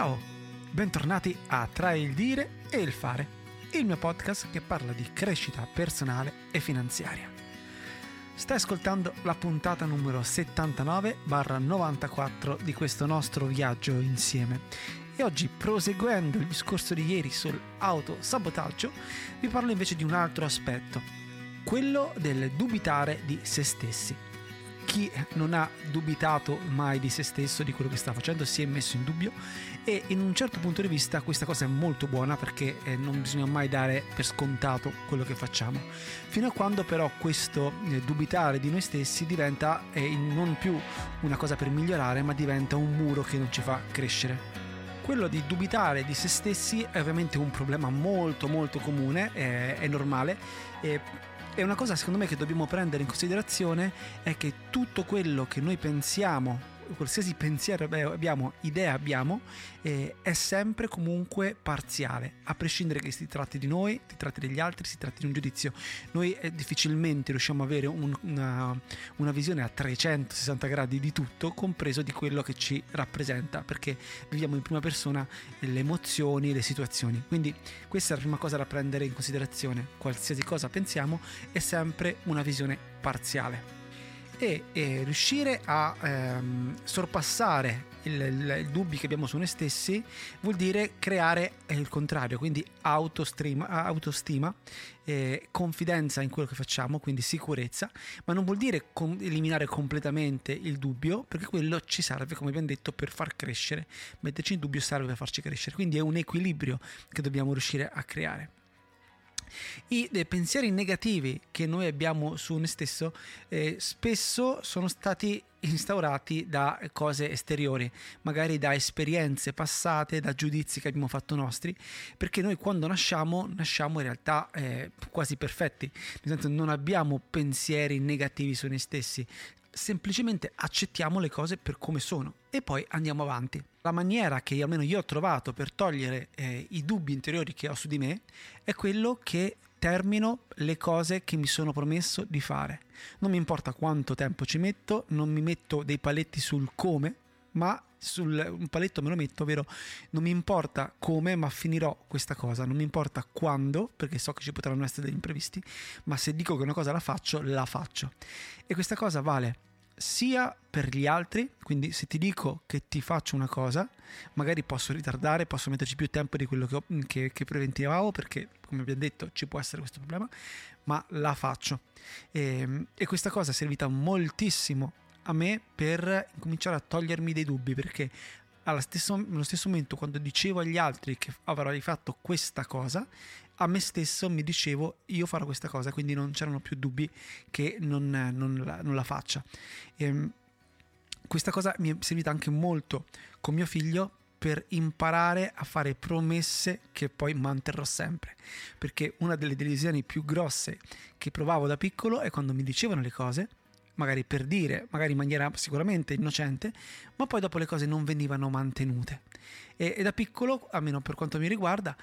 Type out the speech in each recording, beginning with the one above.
Ciao, bentornati a Tra il dire e il fare, il mio podcast che parla di crescita personale e finanziaria. Stai ascoltando la puntata numero 79-94 di questo nostro viaggio insieme. E oggi, proseguendo il discorso di ieri sull'autosabotaggio, vi parlo invece di un altro aspetto, quello del dubitare di se stessi chi non ha dubitato mai di se stesso, di quello che sta facendo, si è messo in dubbio e in un certo punto di vista questa cosa è molto buona perché eh, non bisogna mai dare per scontato quello che facciamo. Fino a quando però questo eh, dubitare di noi stessi diventa eh, non più una cosa per migliorare, ma diventa un muro che non ci fa crescere quello di dubitare di se stessi è ovviamente un problema molto molto comune, è, è normale. E e una cosa secondo me che dobbiamo prendere in considerazione è che tutto quello che noi pensiamo qualsiasi pensiero abbiamo, idea abbiamo, eh, è sempre comunque parziale, a prescindere che si tratti di noi, si tratti degli altri, si tratti di un giudizio. Noi eh, difficilmente riusciamo ad avere un, una, una, visione a 360 gradi di tutto, compreso di quello che ci rappresenta, perché viviamo in prima persona le emozioni, le situazioni. Quindi questa è la prima cosa da prendere in considerazione. Qualsiasi cosa pensiamo è sempre una visione parziale e, e riuscire a ehm, sorpassare i dubbi che abbiamo su noi stessi vuol dire creare il contrario, quindi autostima eh, confidenza in quello che facciamo, quindi sicurezza, ma non vuol dire com- eliminare completamente il dubbio, perché quello ci serve, come abbiamo detto, per far crescere. Metterci in dubbio serve per farci crescere, quindi è un equilibrio che dobbiamo riuscire a creare. I pensieri negativi che noi abbiamo su noi stesso eh, spesso sono stati instaurati da cose esteriori, magari da esperienze passate, da giudizi che abbiamo fatto nostri, perché noi quando nasciamo nasciamo in realtà eh, quasi perfetti, nel senso non abbiamo pensieri negativi su noi stessi, semplicemente accettiamo le cose per come sono e poi andiamo avanti. La maniera che almeno io ho trovato per togliere eh, i dubbi interiori che ho su di me è quello che termino le cose che mi sono promesso di fare. Non mi importa quanto tempo ci metto, non mi metto dei paletti sul come, ma sul un paletto me lo metto, ovvero non mi importa come, ma finirò questa cosa, non mi importa quando, perché so che ci potranno essere degli imprevisti, ma se dico che una cosa la faccio, la faccio. E questa cosa vale sia per gli altri, quindi se ti dico che ti faccio una cosa, magari posso ritardare, posso metterci più tempo di quello che, ho, che, che preventivavo, perché come abbiamo detto ci può essere questo problema, ma la faccio. E, ehm, e questa cosa è servita moltissimo a me per cominciare a togliermi dei dubbi perché stesso, allo stesso momento quando dicevo agli altri che avrei fatto questa cosa a me stesso mi dicevo io farò questa cosa quindi non c'erano più dubbi che non, non, la, non la, faccia e, ehm, questa cosa mi è servita anche molto con mio figlio per imparare a fare promesse che poi manterrò sempre. Perché una delle delusioni più grosse che provavo da piccolo è quando mi dicevano le cose magari per dire, magari in maniera sicuramente innocente, ma poi dopo le cose non venivano mantenute. E, e da piccolo, almeno per quanto mi riguarda,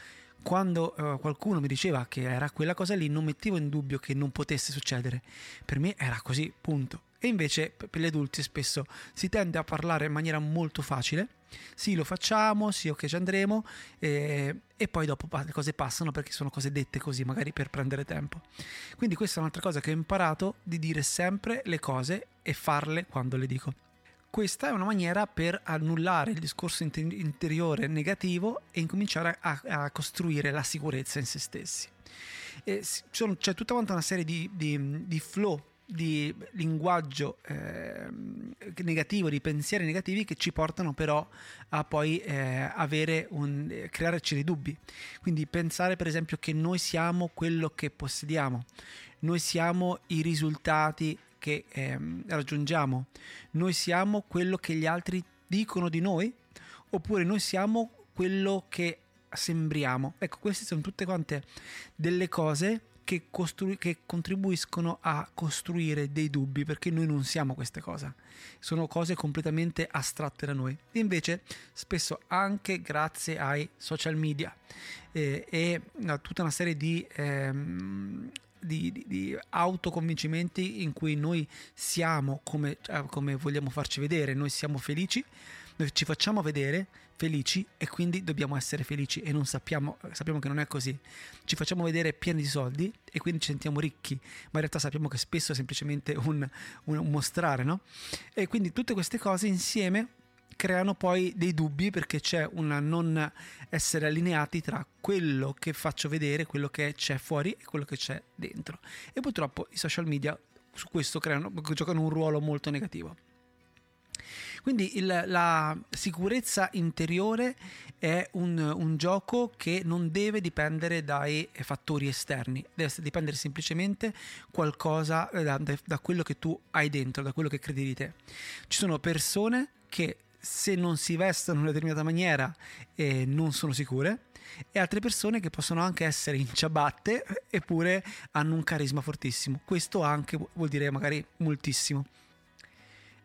quando uh, qualcuno mi diceva che era quella cosa lì, non mettevo in dubbio che non potesse succedere. Per me era così, punto. E invece per gli adulti spesso si tende a parlare in maniera molto facile, sì lo facciamo, sì ok ci andremo e, e poi dopo le cose passano perché sono cose dette così magari per prendere tempo. Quindi questa è un'altra cosa che ho imparato di dire sempre le cose e farle quando le dico. Questa è una maniera per annullare il discorso interiore negativo e incominciare a, a costruire la sicurezza in se stessi. Sono, c'è tutta una serie di, di, di flow di linguaggio eh, negativo, di pensieri negativi che ci portano però a poi eh, avere un, eh, crearci dei dubbi. Quindi pensare per esempio che noi siamo quello che possediamo, noi siamo i risultati che eh, raggiungiamo, noi siamo quello che gli altri dicono di noi, oppure noi siamo quello che sembriamo. Ecco, queste sono tutte quante delle cose che, costru- che, contribuiscono a costruire dei dubbi perché noi non siamo queste cose, sono cose completamente astratte da noi. Invece spesso anche grazie ai social media eh, e a tutta una serie di... Ehm, di, di, di, autoconvincimenti in cui noi siamo come, eh, come vogliamo farci vedere, noi siamo felici, Noi ci facciamo vedere felici e quindi dobbiamo essere felici e non sappiamo, sappiamo che non è così. Ci facciamo vedere pieni di soldi e quindi ci sentiamo ricchi, ma in realtà sappiamo che spesso è semplicemente un, un, un mostrare, no? E quindi tutte queste cose insieme creano poi dei dubbi perché c'è un non essere allineati tra quello che faccio vedere, quello che c'è fuori e quello che c'è dentro. E purtroppo i social media su questo creano, giocano un ruolo molto negativo. Quindi il, la sicurezza interiore è un, un, gioco che non deve dipendere dai fattori esterni, deve dipendere semplicemente qualcosa da, da quello che tu hai dentro, da quello che credi di te. Ci sono persone che se non si vestono in una determinata maniera eh, non sono sicure e altre persone che possono anche essere in ciabatte eppure hanno un carisma fortissimo. Questo anche vuol dire magari moltissimo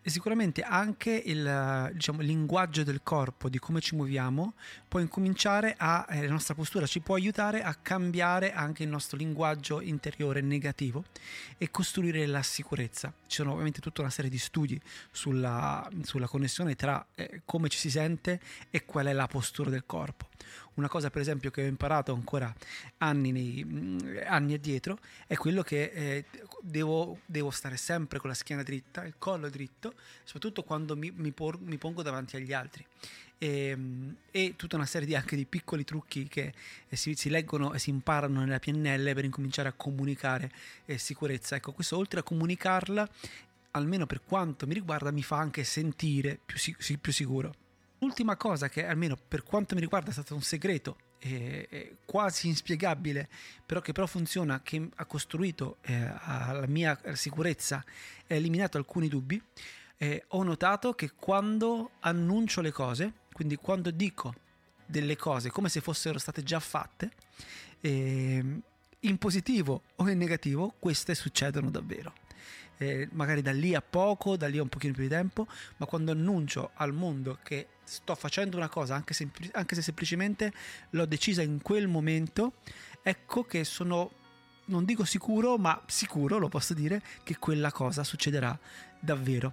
e sicuramente anche il diciamo, linguaggio del corpo, di come ci muoviamo, può incominciare a, eh, la nostra postura ci può aiutare a cambiare anche il nostro linguaggio interiore negativo e costruire la sicurezza. Ci sono ovviamente tutta una serie di studi sulla, sulla connessione tra eh, come ci si sente e qual è la postura del corpo. Una cosa per esempio che ho imparato ancora anni, nei, mm, anni addietro è quello che eh, devo, devo, stare sempre con la schiena dritta, il collo dritto, soprattutto quando mi, mi, por, mi pongo davanti agli altri. E, ehm, e, tutta una serie di, anche di piccoli trucchi che eh, si, si, leggono e si imparano nella PNL per incominciare a comunicare eh, sicurezza. Ecco, questo oltre a comunicarla, almeno per quanto mi riguarda, mi fa anche sentire più, più sicuro. L'ultima cosa che almeno per quanto mi riguarda è stato un segreto eh, eh, quasi inspiegabile, però che però funziona, che ha costruito eh, la mia sicurezza e eliminato alcuni dubbi, eh, ho notato che quando annuncio le cose, quindi quando dico delle cose come se fossero state già fatte, ehm, in positivo o in negativo, queste succedono davvero. Eh, magari da lì a poco, da lì a un pochino più di tempo, ma quando annuncio al mondo che sto facendo una cosa, anche, sempl- anche se semplicemente l'ho decisa in quel momento, ecco che sono, non dico sicuro, ma sicuro, lo posso dire, che quella cosa succederà davvero.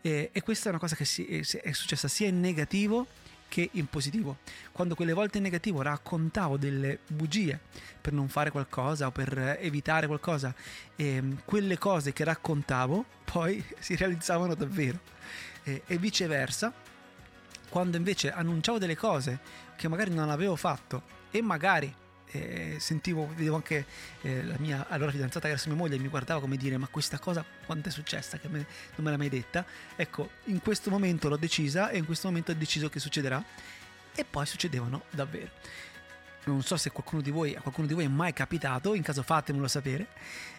E, e questa è una cosa che si, è, è successa sia in negativo che in positivo. Quando quelle volte in negativo raccontavo delle bugie per non fare qualcosa o per evitare qualcosa, e ehm, quelle cose che raccontavo poi si realizzavano davvero. E, e viceversa, quando invece annunciavo delle cose che magari non avevo fatto e magari eh, sentivo, vedevo anche eh, la mia allora fidanzata che era mia moglie mi guardava come dire ma questa cosa quanto è successa? Che me, non me l'ha mai detta? Ecco in questo momento l'ho decisa e in questo momento ho deciso che succederà. E poi succedevano davvero. Non so se qualcuno di voi, a qualcuno di voi è mai capitato, in caso fatemelo sapere.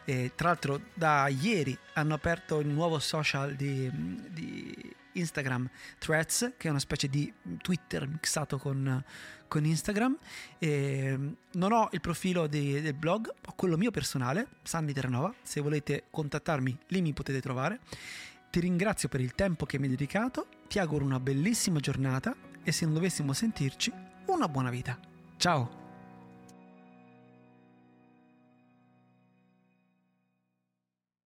Eh, tra l'altro da ieri hanno aperto il nuovo social di, di Instagram Threads, che è una specie di Twitter mixato con, con Instagram. E non ho il profilo di, del blog, ho quello mio personale, Sandy Terranova. Se volete contattarmi, lì mi potete trovare. Ti ringrazio per il tempo che mi hai dedicato, ti auguro una bellissima giornata e se non dovessimo sentirci, una buona vita. Ciao!